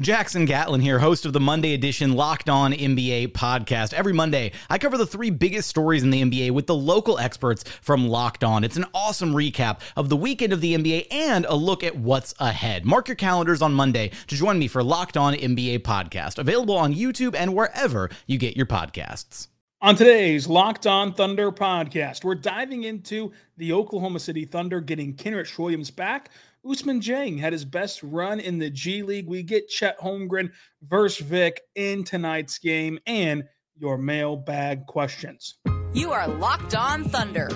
Jackson Gatlin here, host of the Monday edition Locked On NBA podcast. Every Monday, I cover the three biggest stories in the NBA with the local experts from Locked On. It's an awesome recap of the weekend of the NBA and a look at what's ahead. Mark your calendars on Monday to join me for Locked On NBA podcast, available on YouTube and wherever you get your podcasts. On today's Locked On Thunder podcast, we're diving into the Oklahoma City Thunder getting Kenrich Williams back. Ousmane Dieng had his best run in the G League. We get Chet Holmgren versus Vic in tonight's game and your mailbag questions. You are Locked On Thunder,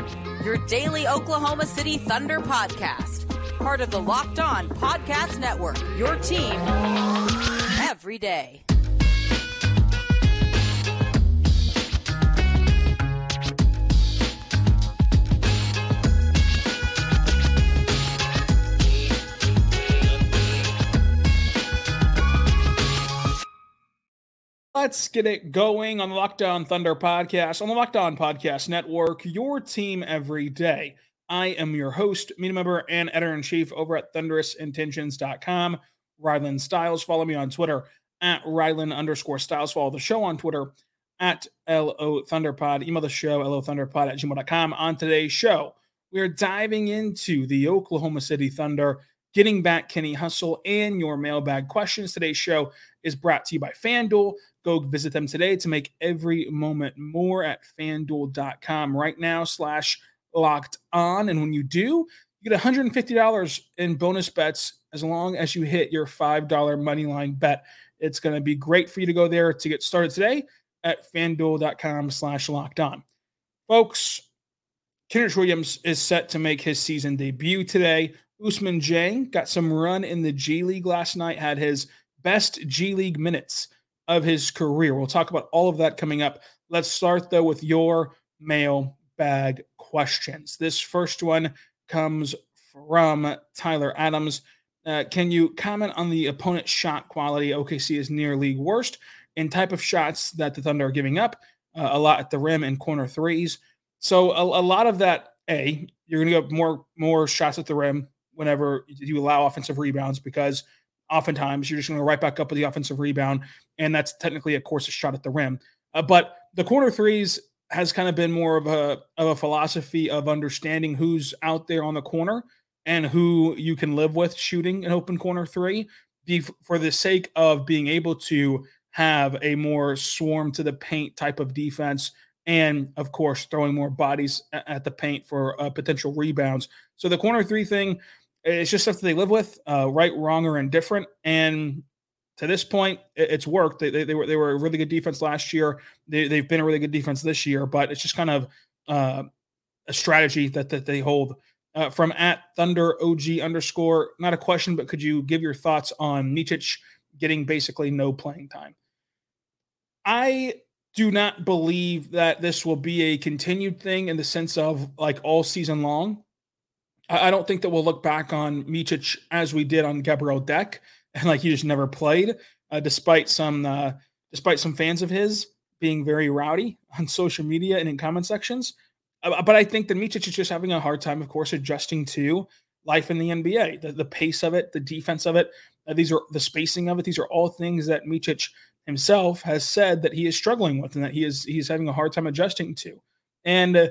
your daily Oklahoma City Thunder podcast. Part of the Locked On Podcast Network, your team every day. Let's get it going on the Locked On Thunder podcast, on the Locked On Podcast Network, your team every day. I am your host, media member, and editor in chief over at thunderousintentions.com, Ryland Styles. Follow me on Twitter at Ryland underscore Styles. Follow the show on Twitter at LO Thunderpod. Email the show, LO Thunderpod at gmail.com. On today's show, we are diving into the Oklahoma City Thunder getting back Kenny Hustle and your mailbag questions. Today's show is brought to you by FanDuel. Go visit them today to make every moment more at fanduel.com right now slash locked on. And when you do, you get $150 in bonus bets as long as you hit your $5 money line bet. It's going to be great for you to go there to get started today at fanduel.com slash locked on. Folks, Kenrich Williams is set to make his season debut today. Ousmane Dieng got some run in the G League last night, had his best G League minutes of his career. We'll talk about all of that coming up. Let's start though with your mail bag questions. This first one comes from Tyler Adams. Uh, can you comment on the opponent shot quality? OKC is near league worst in type of shots that the Thunder are giving up, uh, a lot at the rim and corner threes. So a, a lot of that, a you're going to get more more shots at the rim whenever you allow offensive rebounds because oftentimes you're just going to go right back up with the offensive rebound, and that's technically, of course, a shot at the rim. Uh, but the corner threes has kind of been more of a of a philosophy of understanding who's out there on the corner and who you can live with shooting an open corner three, for the sake of being able to have a more swarm to the paint type of defense and of course throwing more bodies at the paint for uh, potential rebounds. So the corner three thing it's just stuff that they live with, uh, right, wrong, or indifferent. And to this point, it, it's worked. They, they, they, were they were a really good defense last year. They, they've been a really good defense this year, but it's just kind of uh, a strategy that that they hold. Uh, from at Thunder OG underscore, not a question, but could you give your thoughts on Micic getting basically no playing time? I do not believe that this will be a continued thing in the sense of like all season long. I don't think that we'll look back on Micic as we did on Gabriel Deck, and like he just never played, uh, despite some uh, despite some fans of his being very rowdy on social media and in comment sections. Uh, but I think that Micic is just having a hard time, of course, adjusting to life in the NBA, the, the pace of it, the defense of it. Uh, these are the spacing of it. These are all things that Micic himself has said that he is struggling with and that he is he's having a hard time adjusting to. And uh,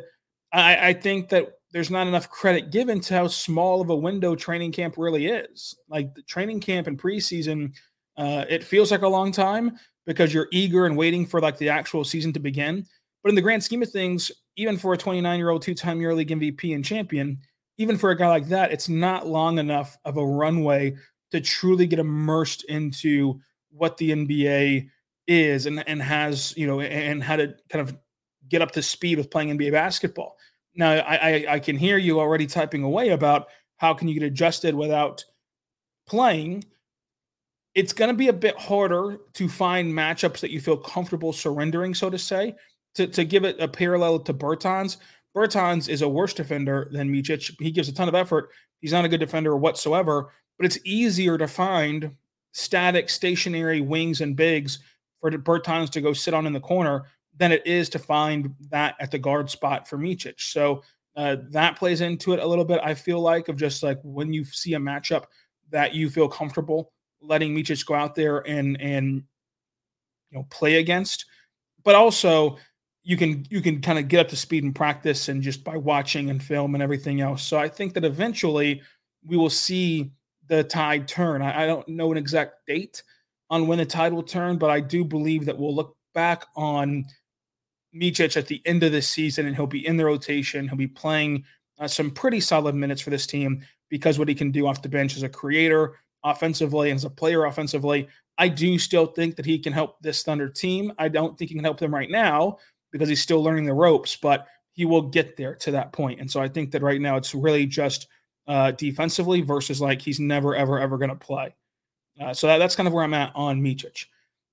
I, I think that there's not enough credit given to how small of a window training camp really is. Like the training camp and preseason, uh, it feels like a long time because you're eager and waiting for like the actual season to begin. But in the grand scheme of things, even for a 29 year old two time EuroLeague MVP and champion, even for a guy like that, it's not long enough of a runway to truly get immersed into what the NBA is and, and has, you know, and how to kind of get up to speed with playing NBA basketball. Now, I, I, I can hear you already typing away about how can you get adjusted without playing. It's going to be a bit harder to find matchups that you feel comfortable surrendering, so to say. To, to give it a parallel to Bertans, Bertans is a worse defender than Micic. He gives a ton of effort. He's not a good defender whatsoever, but it's easier to find static, stationary wings and bigs for Bertans to go sit on in the corner than it is to find that at the guard spot for Micic. So uh, that plays into it a little bit. I feel like of just like when you see a matchup that you feel comfortable letting Micic go out there and and you know play against, but also you can you can kind of get up to speed in practice and just by watching and film and everything else. So I think that eventually we will see the tide turn. I, I don't know an exact date on when the tide will turn, but I do believe that we'll look back on Micic at the end of this season and he'll be in the rotation. He'll be playing uh, some pretty solid minutes for this team because what he can do off the bench as a creator offensively and as a player offensively. I do still think that he can help this Thunder team. I don't think he can help them right now because he's still learning the ropes, but he will get there to that point. And so I think that right now it's really just uh, defensively versus like he's never, ever, ever going to play. Uh, so that, that's kind of where I'm at on Micic.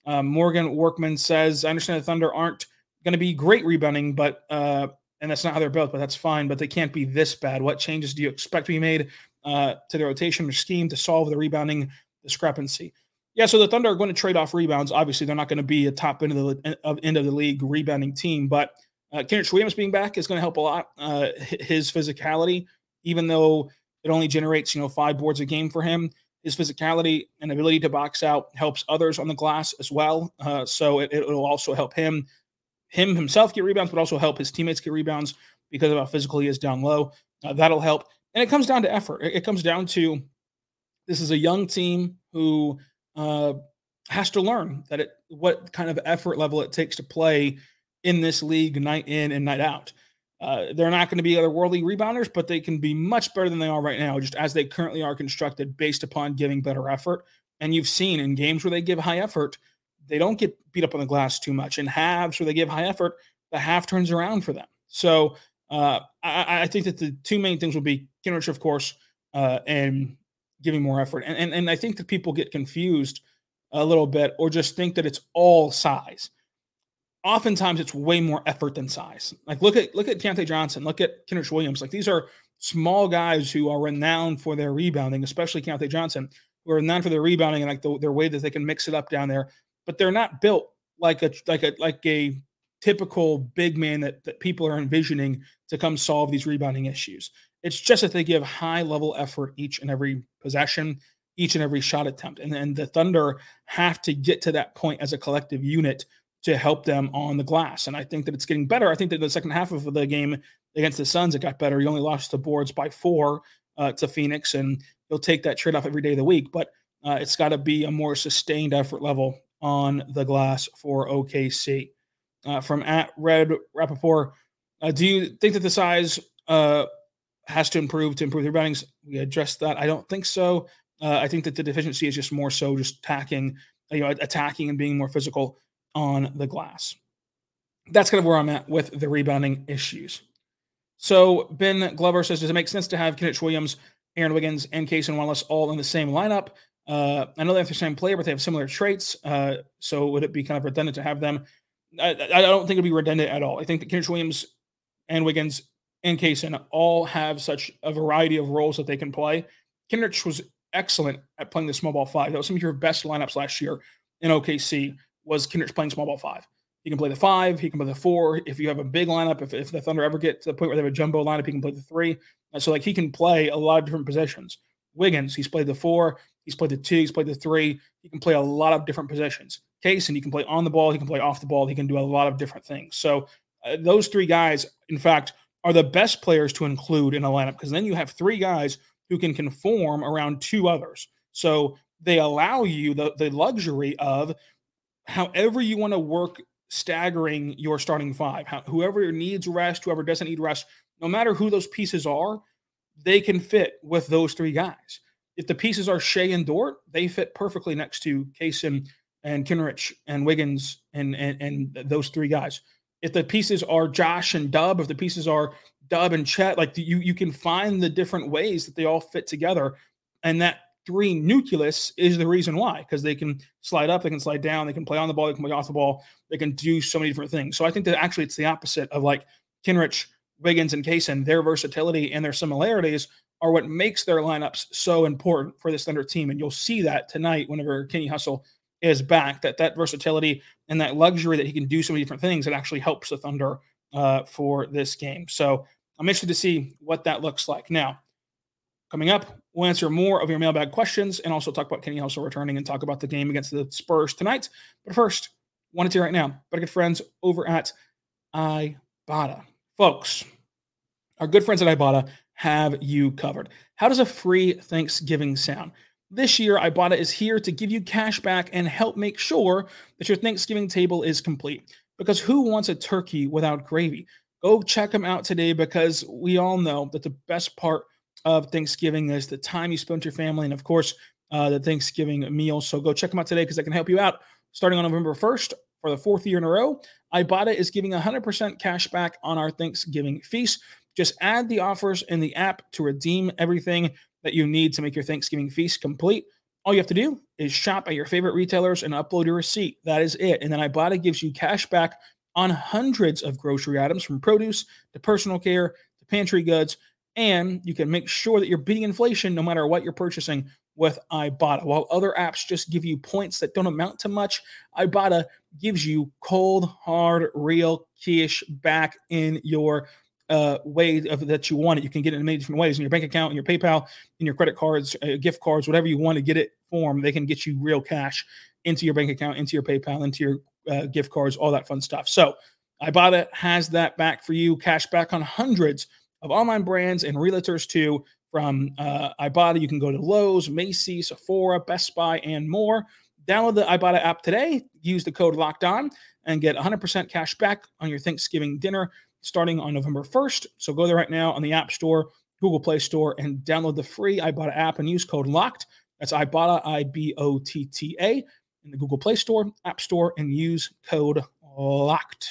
Um, Morgan Workman says, I understand the Thunder aren't going to be great rebounding, but uh, and that's not how they're built, but that's fine. But they can't be this bad. What changes do you expect to be made uh, to the rotation or scheme to solve the rebounding discrepancy? Yeah, so the Thunder are going to trade off rebounds. Obviously, they're not going to be a top end of the end of the league rebounding team, but uh, Kenrich Williams being back is going to help a lot. Uh, his physicality, even though it only generates you know five boards a game for him, his physicality and ability to box out helps others on the glass as well. Uh, so it, will also help him him himself get rebounds, but also help his teammates get rebounds because of how physical he is down low. Uh, that'll help. And it comes down to effort. It, it, comes down to this is a young team who uh, has to learn that it what kind of effort level it takes to play in this league night in and night out. Uh, they're not going to be otherworldly rebounders, but they can be much better than they are right now, just as they currently are constructed based upon giving better effort. And you've seen in games where they give high effort, they don't get beat up on the glass too much. In halves where they give high effort, the half turns around for them. So uh, I, I, think that the two main things will be Kenrich, of course, uh, and giving more effort. And, and and I think that people get confused a little bit or just think that it's all size. Oftentimes it's way more effort than size. Like look at look at Keyontae Johnson, look at Kenrich Williams. Like these are small guys who are renowned for their rebounding, especially Keyontae Johnson, who are renowned for their rebounding and like the, their way that they can mix it up down there but they're not built like a like a like a typical big man that, that people are envisioning to come solve these rebounding issues. It's just that they give high level effort each and every possession, each and every shot attempt. And then the Thunder have to get to that point as a collective unit to help them on the glass. And I think that it's getting better. I think that the second half of the game against the Suns, it got better. You only lost the boards by four uh, to Phoenix, and you'll take that trade off every day of the week. But uh, it's got to be a more sustained effort level on the glass for OKC. Uh, from at Red Rappaport, uh, do you think that the size uh, has to improve to improve the reboundings? We addressed that. I don't think so. Uh, I think that the deficiency is just more so just attacking, you know, attacking and being more physical on the glass. That's kind of where I'm at with the rebounding issues. So Ben Glover says, does it make sense to have Kenrich Williams, Aaron Wiggins, and Cason Wallace all in the same lineup? Uh, I know they have the same player, but they have similar traits. Uh, so would it be kind of redundant to have them? I, I don't think it'd be redundant at all. I think that Kenrich Williams and Wiggins and Cason all have such a variety of roles that they can play. Kenrich was excellent at playing the small ball five. That was some of your best lineups last year in OKC. Was Kenrich playing small ball five? He can play the five. He can play the four. If you have a big lineup, if, if the Thunder ever get to the point where they have a jumbo lineup, he can play the three. So like he can play a lot of different positions. Wiggins, he's played the four. He's played the two, he's played the three. He can play a lot of different positions. Cason, he can play on the ball, he can play off the ball, he can do a lot of different things. So uh, those three guys, in fact, are the best players to include in a lineup because then you have three guys who can conform around two others. So they allow you the, the luxury of however you want to work staggering your starting five. How, whoever needs rest, whoever doesn't need rest, no matter who those pieces are, they can fit with those three guys. If the pieces are Shai and Dort, they fit perfectly next to Cason and Kenrich and Wiggins and, and and those three guys. If the pieces are Josh and Dub, if the pieces are Dub and Chet, like you you can find the different ways that they all fit together, and that three nucleus is the reason why because they can slide up, they can slide down, they can play on the ball, they can play off the ball, they can do so many different things. So I think that actually it's the opposite of like Kenrich, Wiggins, and Cason. Their versatility and their similarities are what makes their lineups so important for this Thunder team, and you'll see that tonight whenever Kenny Hustle is back. That that versatility and that luxury that he can do so many different things, it actually helps the Thunder uh, for this game. So I'm interested to see what that looks like. Now, coming up, we'll answer more of your mailbag questions and also talk about Kenny Hustle returning and talk about the game against the Spurs tonight. But first, wanted to right now, but good friends over at Ibotta. Folks, our good friends at Ibotta have you covered. How does a free Thanksgiving sound? This year, Ibotta is here to give you cash back and help make sure that your Thanksgiving table is complete. Because who wants a turkey without gravy? Go check them out today because we all know that the best part of Thanksgiving is the time you spend with your family and, of course, uh, the Thanksgiving meal. So go check them out today because they can help you out. Starting on November 1st for the fourth year in a row, Ibotta is giving 100% cash back on our Thanksgiving feast. Just add the offers in the app to redeem everything that you need to make your Thanksgiving feast complete. All you have to do is shop at your favorite retailers and upload your receipt. That is it. And then Ibotta gives you cash back on hundreds of grocery items from produce to personal care to pantry goods. And you can make sure that you're beating inflation no matter what you're purchasing with Ibotta. While other apps just give you points that don't amount to much, Ibotta gives you cold, hard, real cash back in your uh, way of that you want it. You can get it in many different ways in your bank account, in your PayPal, in your credit cards, uh, gift cards, whatever you want to get it form. They can get you real cash into your bank account, into your PayPal, into your uh, gift cards, all that fun stuff. So Ibotta has that back for you. Cash back on hundreds of online brands and realtors too. From uh, Ibotta, you can go to Lowe's, Macy's, Sephora, Best Buy, and more. Download the Ibotta app today. Use the code Locked On and get 100% cash back on your Thanksgiving dinner starting on November 1st. So go there right now on the App Store, Google Play Store, and download the free Ibotta app and use code LOCKED. That's Ibotta, I B O T T A, in the Google Play Store, App Store, and use code LOCKED.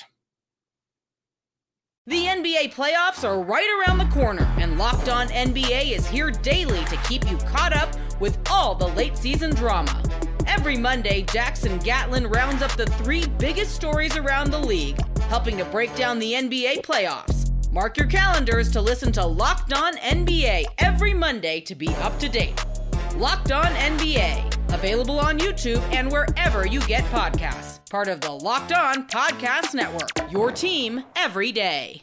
The NBA playoffs are right around the corner, and Locked On NBA is here daily to keep you caught up with all the late season drama. Every Monday, Jackson Gatlin rounds up the three biggest stories around the league, helping to break down the NBA playoffs. Mark your calendars to listen to Locked On NBA every Monday to be up to date. Locked On NBA, available on YouTube and wherever you get podcasts. Part of the Locked On Podcast Network, your team every day.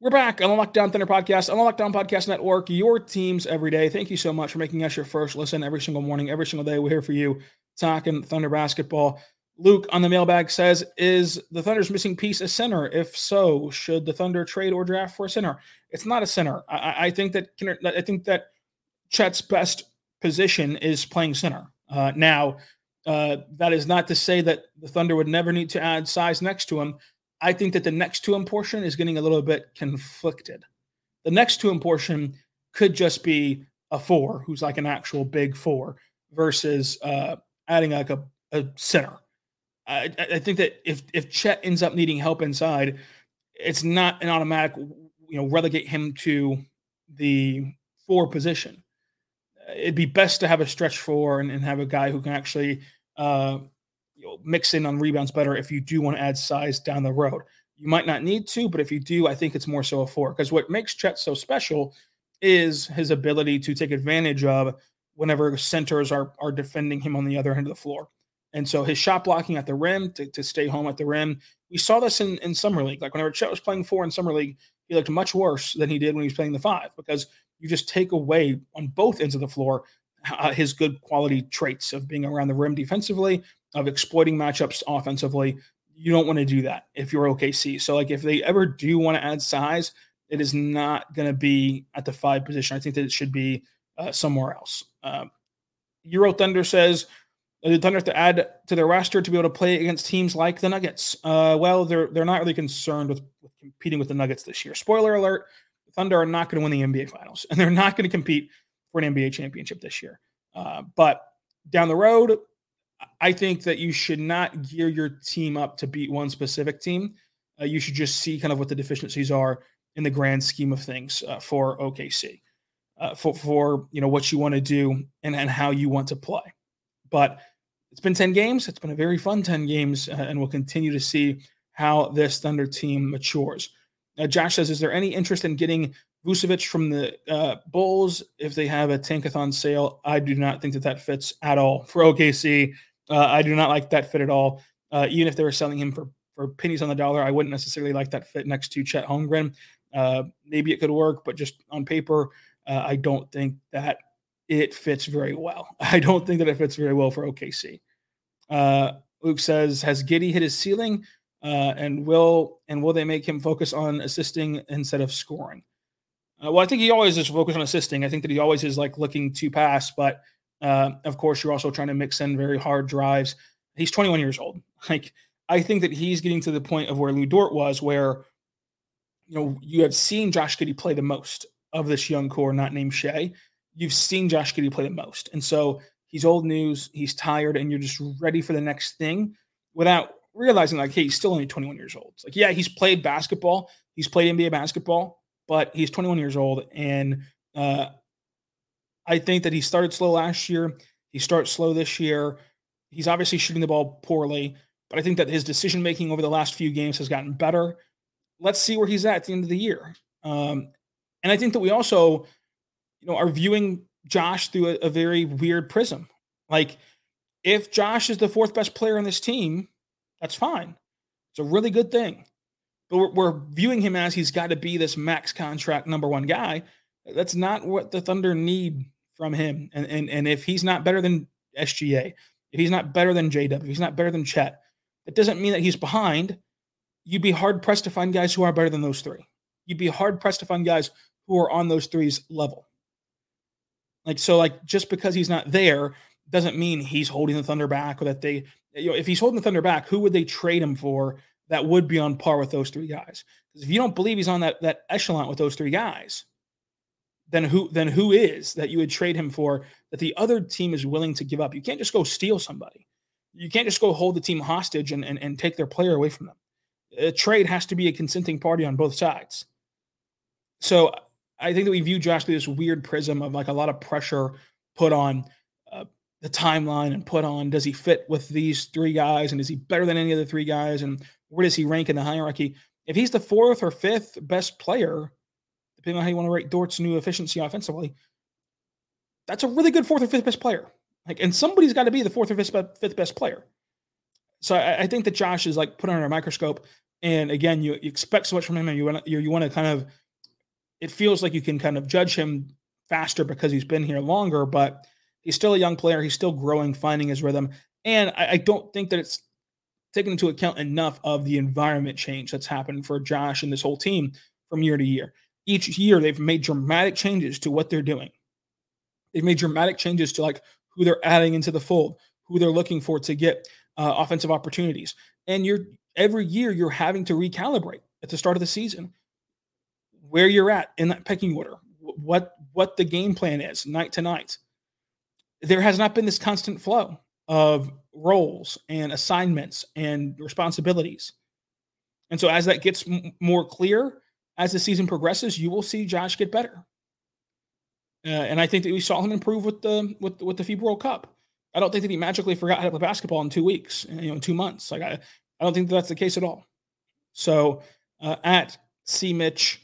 We're back on the Locked On Thunder podcast, on the Locked On Podcast Network, your teams every day. Thank you so much for making us your first listen every single morning, every single day. We're here for you talking Thunder basketball. Luke on the mailbag says, Is the Thunder's missing piece a center? If so, should the Thunder trade or draft for a center? It's not a center. I, I think that I think that Chet's best position is playing center. Uh, now, uh, that is not to say that the Thunder would never need to add size next to him. I think that the next to him portion is getting a little bit conflicted. The next to him portion could just be a four, who's like an actual big four, versus uh, adding like a, a center. I, I think that if if Chet ends up needing help inside, it's not an automatic, you know, relegate him to the four position. It'd be best to have a stretch four and, and have a guy who can actually uh, you know, mix in on rebounds better if you do want to add size down the road. You might not need to, but if you do, I think it's more so a four. Because what makes Chet so special is his ability to take advantage of whenever centers are are defending him on the other end of the floor. And so his shot blocking at the rim to, to stay home at the rim. We saw this in, in summer league. Like whenever Chet was playing four in summer league, he looked much worse than he did when he was playing the five because you just take away on both ends of the floor uh, his good quality traits of being around the rim defensively, of exploiting matchups offensively. You don't want to do that if you're OKC. So, like, if they ever do want to add size, it is not going to be at the five position. I think that it should be uh, somewhere else. Uh, Euro Thunder says the Thunder have to add to their roster to be able to play against teams like the Nuggets. Uh, well, they're they're not really concerned with, with, competing with the Nuggets this year. Spoiler alert: the Thunder are not going to win the NBA Finals, and they're not going to compete for an NBA championship this year. Uh, but down the road, I think that you should not gear your team up to beat one specific team. Uh, you should just see kind of what the deficiencies are in the grand scheme of things uh, for OKC, uh, for for you know what you want to do and and how you want to play. But it's been ten games. It's been a very fun ten games, uh, and we'll continue to see how this Thunder team matures. Uh, Josh says, "Is there any interest in getting Vucevic from the uh, Bulls if they have a tankathon sale. I do not think that that fits at all for OKC. Uh, I do not like that fit at all. Uh, even if they were selling him for for pennies on the dollar, I wouldn't necessarily like that fit next to Chet Holmgren. Uh, maybe it could work, but just on paper, I don't think that it fits very well. I don't think that it fits very well for OKC. Uh, Luke says, "Has Giddey hit his ceiling?" uh, and will and will they make him focus on assisting instead of scoring? Uh, well, I think he always is focused on assisting. I think that he always is like looking to pass, but uh, of course, you're also trying to mix in very hard drives. He's 21 years old. Like I think that he's getting to the point of where Lu Dort was, where you know you have seen Josh Giddey play the most of this young core, not named Shai. You've seen Josh Giddey play the most, and so he's old news. He's tired, and you're just ready for the next thing without realizing like, hey, he's still only 21 years old. It's like, yeah, he's played basketball. He's played NBA basketball but he's 21 years old. And uh, I think that he started slow last year. He starts slow this year. He's obviously shooting the ball poorly, but I think that his decision making over the last few games has gotten better. Let's see where he's at at the end of the year. Um, and I think that we also, you know, are viewing Josh through a, a very weird prism. Like, if Josh is the fourth best player on this team, that's fine. It's a really good thing but we're, we're viewing him as he's got to be this max contract number one guy. That's not what the Thunder need from him. And and and if he's not better than SGA, if he's not better than JW, if he's not better than Chet, that doesn't mean that he's behind. You'd be hard pressed to find guys who are better than those three. You'd be hard pressed to find guys who are on those threes level. Like so, like just because he's not there doesn't mean he's holding the Thunder back or that they, you know, if he's holding the Thunder back, who would they trade him for that would be on par with those three guys. Because if you don't believe he's on that that echelon with those three guys, then who then who is that you would trade him for that the other team is willing to give up? You can't just go steal somebody. You can't just go hold the team hostage and, and, and take their player away from them. A trade has to be a consenting party on both sides. So I think that we view Josh through this weird prism of like a lot of pressure put on uh, the timeline and put on does he fit with these three guys and is he better than any of the three guys and where does he rank in the hierarchy? If he's the fourth or fifth best player, depending on how you want to rate Dort's new efficiency offensively, that's a really good fourth or fifth best player. Like, and somebody's got to be the fourth or fifth, fifth best player. So I, I, think that Josh is like put under a microscope. And again, you, you expect so much from him, and you want you, you want to kind of. It feels like you can kind of judge him faster because he's been here longer, but he's still a young player. He's still growing, finding his rhythm. And I, I don't think that it's taken into account enough of the environment change that's happened for Josh and this whole team from year to year. Each year, they've made dramatic changes to what they're doing. They've made dramatic changes to like who they're adding into the fold, who they're looking for to get uh, offensive opportunities. And you're every year you're having to recalibrate at the start of the season where you're at in that pecking order, what what the game plan is night to night. There has not been this constant flow of roles and assignments and responsibilities. And so, as that gets m- more clear as the season progresses, you will see Josh get better. Uh, and I think that we saw him improve with the with with the FIBA World Cup. I don't think that he magically forgot how to play basketball in two weeks, you know, in two months. Like I, I don't think that that's the case at all. So uh, at C Mitch,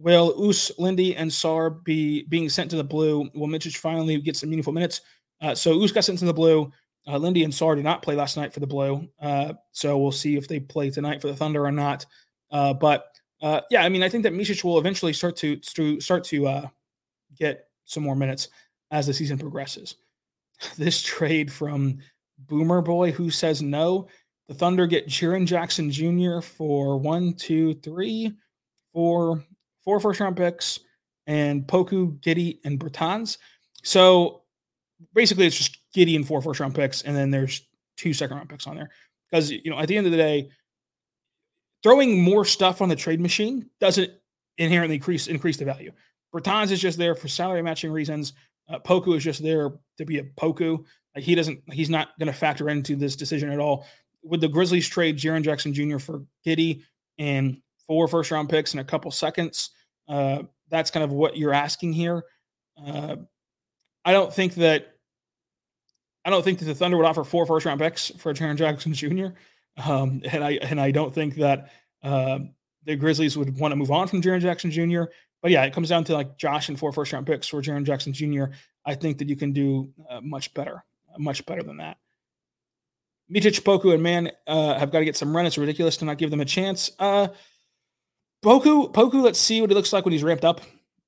will Oos, Lindy, and Sarr be being sent to the blue? Will Mitch finally get some meaningful minutes? Uh, so Oos got sent to the blue. Uh, Lindy and Sarr did not play last night for the Blue, uh, so we'll see if they play tonight for the Thunder or not. Uh, but uh, yeah, I mean, I think that Micic will eventually start to, to start to uh, get some more minutes. as the season progresses. This trade from Boomer Boy, who says no, the Thunder get Jaren Jackson Jr. for one, two, three, four, four first round picks, and Poku, Giddey, and Bertans. So basically, it's just Giddey and four first round picks, and then there's two second round picks on there. Because you know, at the end of the day, throwing more stuff on the trade machine doesn't inherently increase increase the value. Bertans is just there for salary matching reasons. Uh, Poku is just there to be a Poku. Like he doesn't, he's not going to factor into this decision at all. With the Grizzlies trade Jaren Jackson Jr. for Giddey and four first round picks and a couple seconds, uh, that's kind of what you're asking here. Uh, I don't think that I don't think that the Thunder would offer four first round picks for Jaren Jackson Jr. Um, and I and I don't think that uh, the Grizzlies would want to move on from Jaren Jackson Jr. But yeah, it comes down to like Josh and four first round picks for Jaren Jackson Jr. I think that you can do uh, much better, much better than that. Micic, Poku, and Mann uh, have got to get some run. It's ridiculous to not give them a chance. Poku, Poku, let's see what he looks like when he's ramped up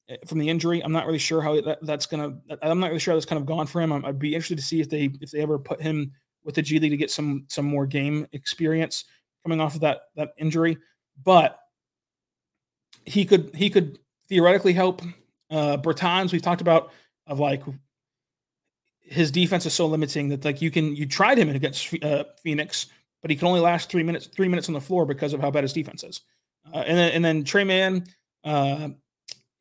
eh, from the injury. I'm not really sure how that, that's gonna. I'm not really sure how that's kind of gone for him. I'd be interested to see if they if they ever put him with the G League to get some some more game experience coming off of that that injury. But he could he could theoretically help. Uh, Bertans, we've talked about of like his defense is so limiting that like you can you tried him against uh, Phoenix, but he can only last three minutes three minutes on the floor because of how bad his defense is. Uh, and then and then Tre Mann, uh,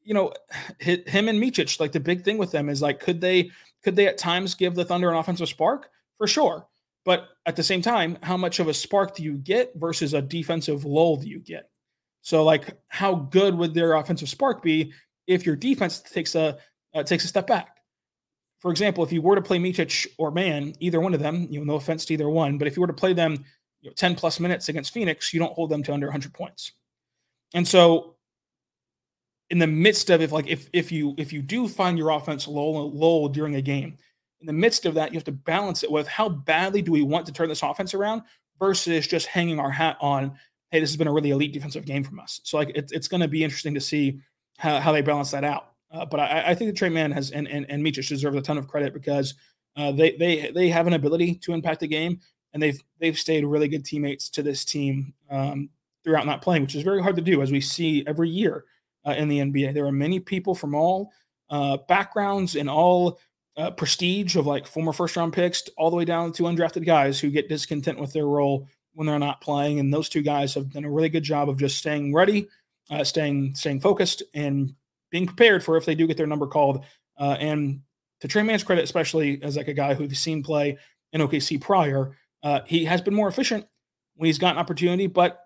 you know, hit him and Micic. Like the big thing with them is like could they could they at times give the Thunder an offensive spark for sure, but at the same time, how much of a spark do you get versus a defensive lull do you get? So like how good would their offensive spark be if your defense takes a uh, takes a step back? For example, if you were to play Micic or Mann, either one of them, you know, no offense to either one, but if you were to play them you know, 10 plus minutes against Phoenix, you don't hold them to under 100 points. And so in the midst of if like if if you if you do find your offense low low during a game, in the midst of that, you have to balance it with how badly do we want to turn this offense around versus just hanging our hat on, hey, this has been a really elite defensive game from us. So like it, it's going to be interesting to see how, how they balance that out. Uh, but I, I, think the Tre Mann has and and, and Micic deserve a ton of credit because uh, they they they have an ability to impact the game, and they've they've stayed really good teammates to this team um, throughout not playing, which is very hard to do, as we see every year uh, in the NBA. There are many people from all uh, backgrounds and all uh, prestige of like former first round picks all the way down to undrafted guys who get discontent with their role when they're not playing, and those two guys have done a really good job of just staying ready, uh, staying staying focused, and being prepared for if they do get their number called. Uh, and to Tre Mann's credit, especially as like a guy who's seen play in OKC prior, uh, he has been more efficient when he's gotten opportunity. But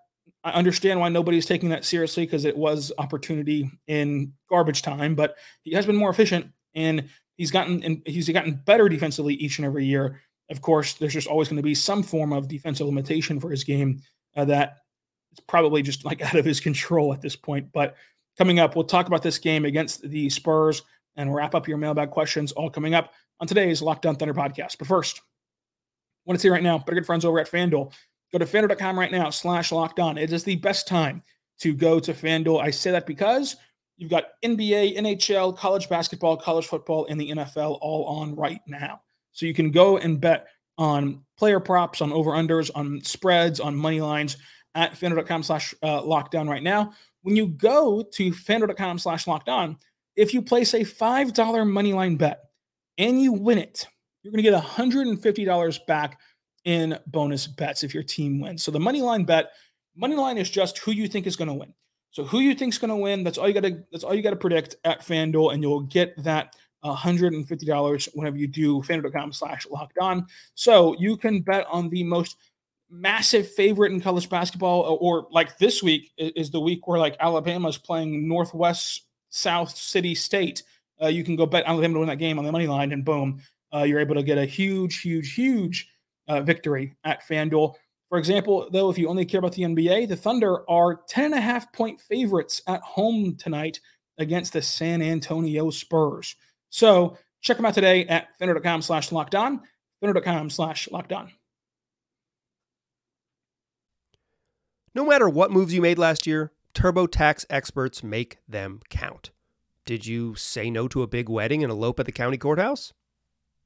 I understand why nobody's taking that seriously because it was opportunity in garbage time. But he has been more efficient and he's gotten and he's gotten better defensively each and every year. Of course, there's just always going to be some form of defensive limitation for his game uh, that is probably just like out of his control at this point. But Coming up, we'll talk about this game against the Spurs and wrap up your mailbag questions, all coming up on today's Locked On Thunder podcast. But first, want to see right now, but good friends over at FanDuel. Go to fanduel.com right now, slash locked on. It is the best time to go to FanDuel. I say that because you've got NBA, NHL, college basketball, college football, and the NFL all on right now. So you can go and bet on player props, on over-unders, on spreads, on money lines at fanduel.com slash uh, locked on right now when you go to fanduel.com slash locked on, if you place a $5 money line bet and you win it, you're going to get $150 back in bonus bets if your team wins. So the money line bet, money line is just who you think is going to win. So who you think is going to win, that's all you got to that's all you got to predict at FanDuel and you'll get that $150 whenever you do fanduel.com slash locked on. So you can bet on the most massive favorite in college basketball, or, or like this week is, the week where like Alabama is playing Northwest South City State. Uh, you can go bet on Alabama to win that game on the money line, and boom, uh, you're able to get a huge, huge, huge uh, victory at FanDuel. For example, though, if you only care about the NBA, the Thunder are 10 and a half point favorites at home tonight against the San Antonio Spurs. So check them out today at fanduel.com slash locked on, fanduel.com slash locked on. No matter what moves you made last year, TurboTax experts make them count. Did you say no to a big wedding and elope at the county courthouse?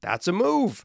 That's a move.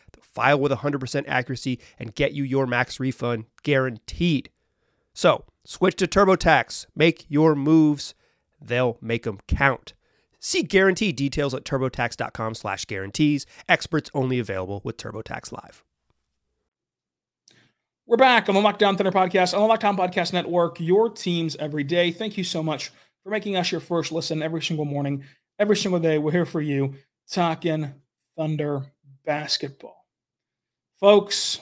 File with 100% accuracy and get you your max refund guaranteed. So, switch to TurboTax. Make your moves. They'll make them count. See guarantee details at turbotax.com slash guarantees. Experts only available with TurboTax Live. We're back on the Locked On Thunder podcast on the Locked On Podcast Network, your teams every day. Thank you so much for making us your first listen every single morning, every single day. We're here for you talking Thunder basketball. Folks,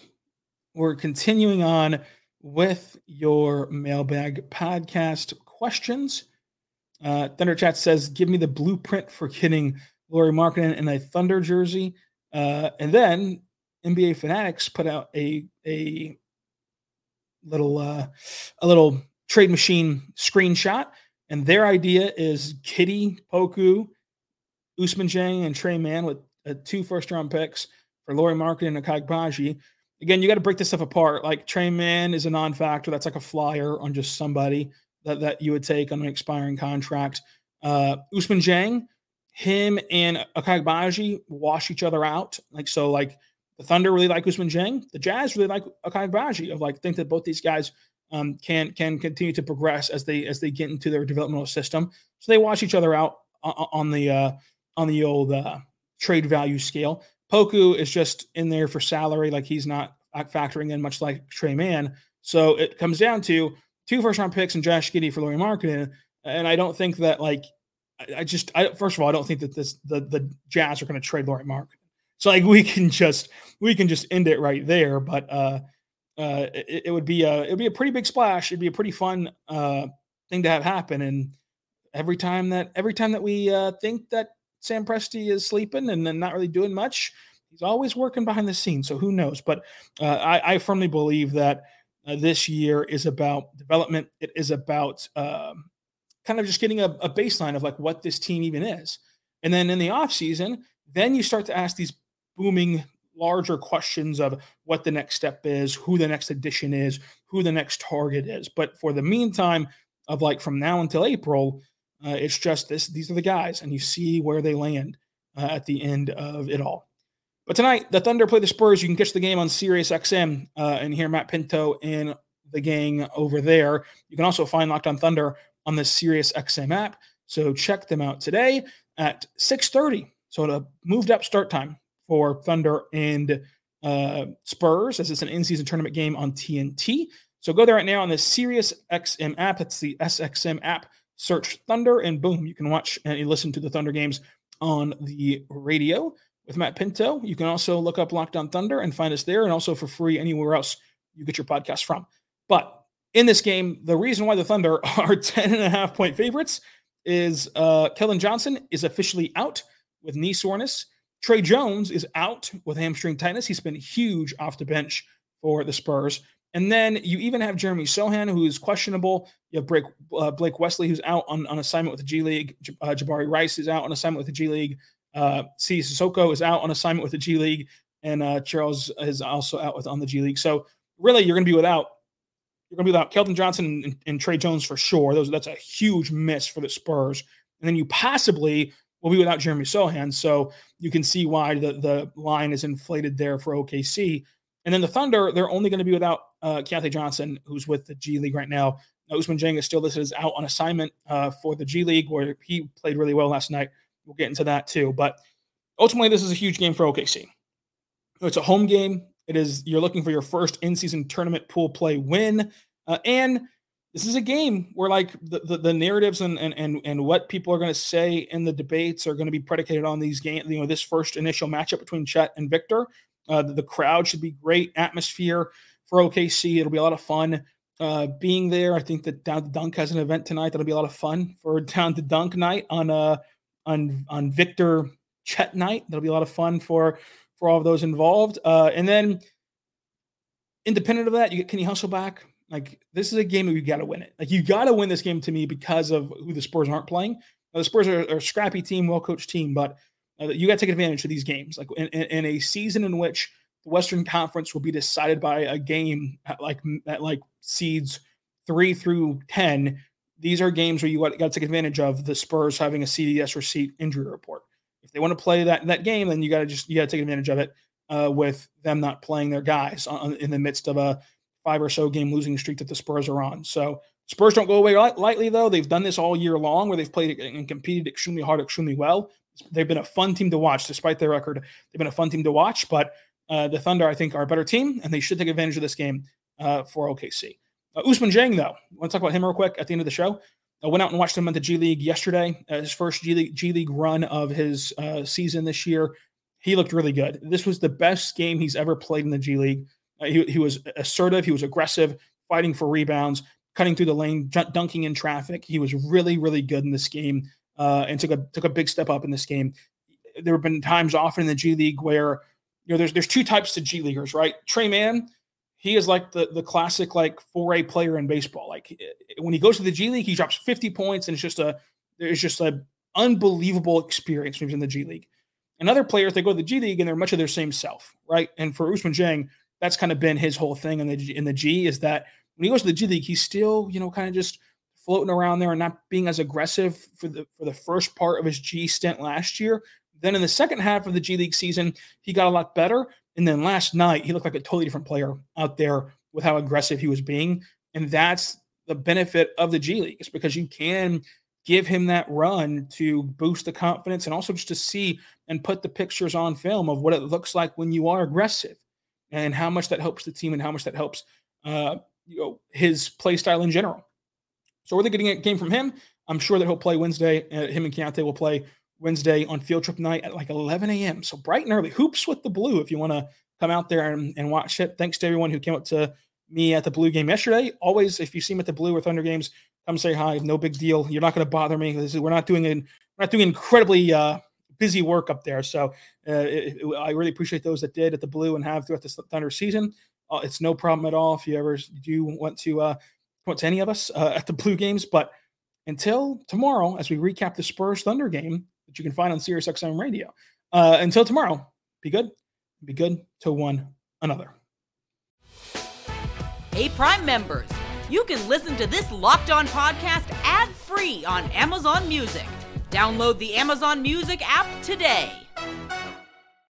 we're continuing on with your mailbag podcast questions. Uh, Thunder Chat says, "Give me the blueprint for getting Lauri Markkanen in a Thunder jersey." Uh, and then NBA Fanatics put out a a little uh, a little trade machine screenshot, and their idea is Giddey, Poku, Ousmane Dieng, and Tre Mann with uh, two first round picks for Lauri Markkanen and Agbaji. Again, you got to break this stuff apart. Like Tre Mann is a non-factor. That's like a flyer on just somebody that, that you would take on an expiring contract. Uh, Ousmane Dieng, him and Agbaji wash each other out. Like so, like the Thunder really like Ousmane Dieng. The Jazz really like Agbaji. Of like think that both these guys um, can can continue to progress as they as they get into their developmental system. So they wash each other out on the uh, on the old uh, trade value scale. Poku is just in there for salary, like he's not factoring in much like Tre Mann. So it comes down to two first round picks and Josh Giddey for Lauri Markkanen. And I don't think that like I, just I first of all I don't think that this the the Jazz are going to trade Lauri Markkanen. So like we can just we can just end it right there. But uh uh it, it would be a it would be a pretty big splash. It'd be a pretty fun uh thing to have happen. And every time that every time that we uh think that Sam Presti is sleeping and then not really doing much, he's always working behind the scenes. So who knows? But uh, I, I firmly believe that uh, this year is about development. It is about um, kind of just getting a, a, baseline of like what this team even is. And then in the off season, then you start to ask these booming larger questions of what the next step is, who the next addition is, who the next target is. But for the meantime, of like from now until April, uh, it's just this. These are the guys, and you see where they land uh, at the end of it all. But tonight, the Thunder play the Spurs. You can catch the game on Sirius XM uh, and hear Matt Pinto and the gang over there. You can also find Locked On Thunder on the Sirius XM app. So check them out today at 6:30. So a moved up start time for Thunder and uh, Spurs as it's an in-season tournament game on TNT. So go there right now on the Sirius XM app. It's the SXM app. Search Thunder and boom, you can watch and listen to the Thunder games on the radio with Matt Pinto. You can also look up Locked On Thunder and find us there, and also for free anywhere else you get your podcast from. But in this game, the reason why the Thunder are 10 and a half point favorites is uh, Keldon Johnson is officially out with knee soreness. Tre Jones is out with hamstring tightness. He's been huge off the bench for the Spurs. And then you even have Jeremy Sochan, who is questionable. You have Blake, uh, Wesley, who's out on, on assignment with the G League. Uh, Jabari Rice is out on assignment with the G League. Uh, C. Cissoko is out on assignment with the G League, and uh, Charles is also out with on the G League. So really, you're going to be without you're going to be without Keldon Johnson and, and, Tre Jones for sure. Those that's a huge miss for the Spurs. And then you possibly will be without Jeremy Sochan. So you can see why the the line is inflated there for OKC. And then the Thunder, they're only going to be without uh, Keyontae Johnson, who's with the G League right now. Ousmane Dieng is still listed as out on assignment uh, for the G League, where he played really well last night. We'll get into that too. But ultimately, this is a huge game for OKC. It's a home game. It is you're looking for your first in-season tournament pool play win, uh, and this is a game where like the, the, the narratives and, and and and what people are going to say in the debates are going to be predicated on these games. You know, this first initial matchup between Chet and Victor. Uh, the, the crowd should be great atmosphere for OKC. It'll be a lot of fun uh, being there. I think that Down to Dunk has an event tonight that'll be a lot of fun for Down to Dunk night on uh on on Victor Chet night. That'll be a lot of fun for for all of those involved. Uh, and then, independent of that, you get Kenny Hustle back. Like this is a game that you got to win it. Like you got to win this game to me because of who the Spurs aren't playing. Now, the Spurs are, are, a scrappy team, well coached team, but uh, you got to take advantage of these games. Like in, in, in, a season in which the Western Conference will be decided by a game at like at like seeds three through ten. These are games where you got, to take advantage of the Spurs having a CVS receipt injury report. If they want to play that that game, then you got to just you got to take advantage of it uh, with them not playing their guys on, in the midst of a five or so game losing streak that the Spurs are on. So Spurs don't go away lightly, though. They've done this all year long where they've played and competed extremely hard, extremely well. They've been a fun team to watch, despite their record. They've been a fun team to watch, but uh, the Thunder, I think, are a better team, and they should take advantage of this game uh, for OKC. Uh, Ousmane Dieng, though, want to talk about him real quick at the end of the show. I went out and watched him at the G League yesterday, uh, his first G League, G League run of his uh, season this year. He looked really good. This was the best game he's ever played in the G League. He, he was assertive, he was aggressive, fighting for rebounds, cutting through the lane, dunking in traffic. He was really, really good in this game uh, and took a took a big step up in this game. There have been times often in the G League where you know there's there's two types of G leaguers, right? Tre Mann, he is like the the classic like 4A player in baseball. Like when he goes to the G League, he drops 50 points and it's just a there's just a unbelievable experience when he's in the G League. And other players, they go to the G League and they're much of their same self, right? And for Ousmane Dieng, that's kind of been his whole thing in the in the G is that when he goes to the G League, he's still, you know, kind of just floating around there and not being as aggressive for the for the first part of his G stint last year. Then in the second half of the G League season, he got a lot better. And then last night, he looked like a totally different player out there with how aggressive he was being. And that's the benefit of the G League, is because you can give him that run to boost the confidence and also just to see and put the pictures on film of what it looks like when you are aggressive and how much that helps the team and how much that helps uh, you know his play style in general. So we're getting a game from him. I'm sure that he'll play Wednesday. Uh, him and Keyontae will play Wednesday on field trip night at like 11 a.m. So bright and early. Hoops with the blue if you want to come out there and, and watch it. Thanks to everyone who came up to me at the blue game yesterday. Always, if you see me at the blue or Thunder games, come say hi. No big deal. You're not going to bother me. Is, we're not doing an, we're not doing incredibly uh, busy work up there. So uh, it, it, I really appreciate those that did at the blue and have throughout the Thunder season. Uh, it's no problem at all if you ever do want to uh, come to any of us uh, at the blue games. But until tomorrow, as we recap the Spurs Thunder game that you can find on SiriusXM Radio. Uh, until tomorrow, be good. Be good to one another. Hey, Prime members, you can listen to this locked on podcast ad free on Amazon Music. Download the Amazon Music app today.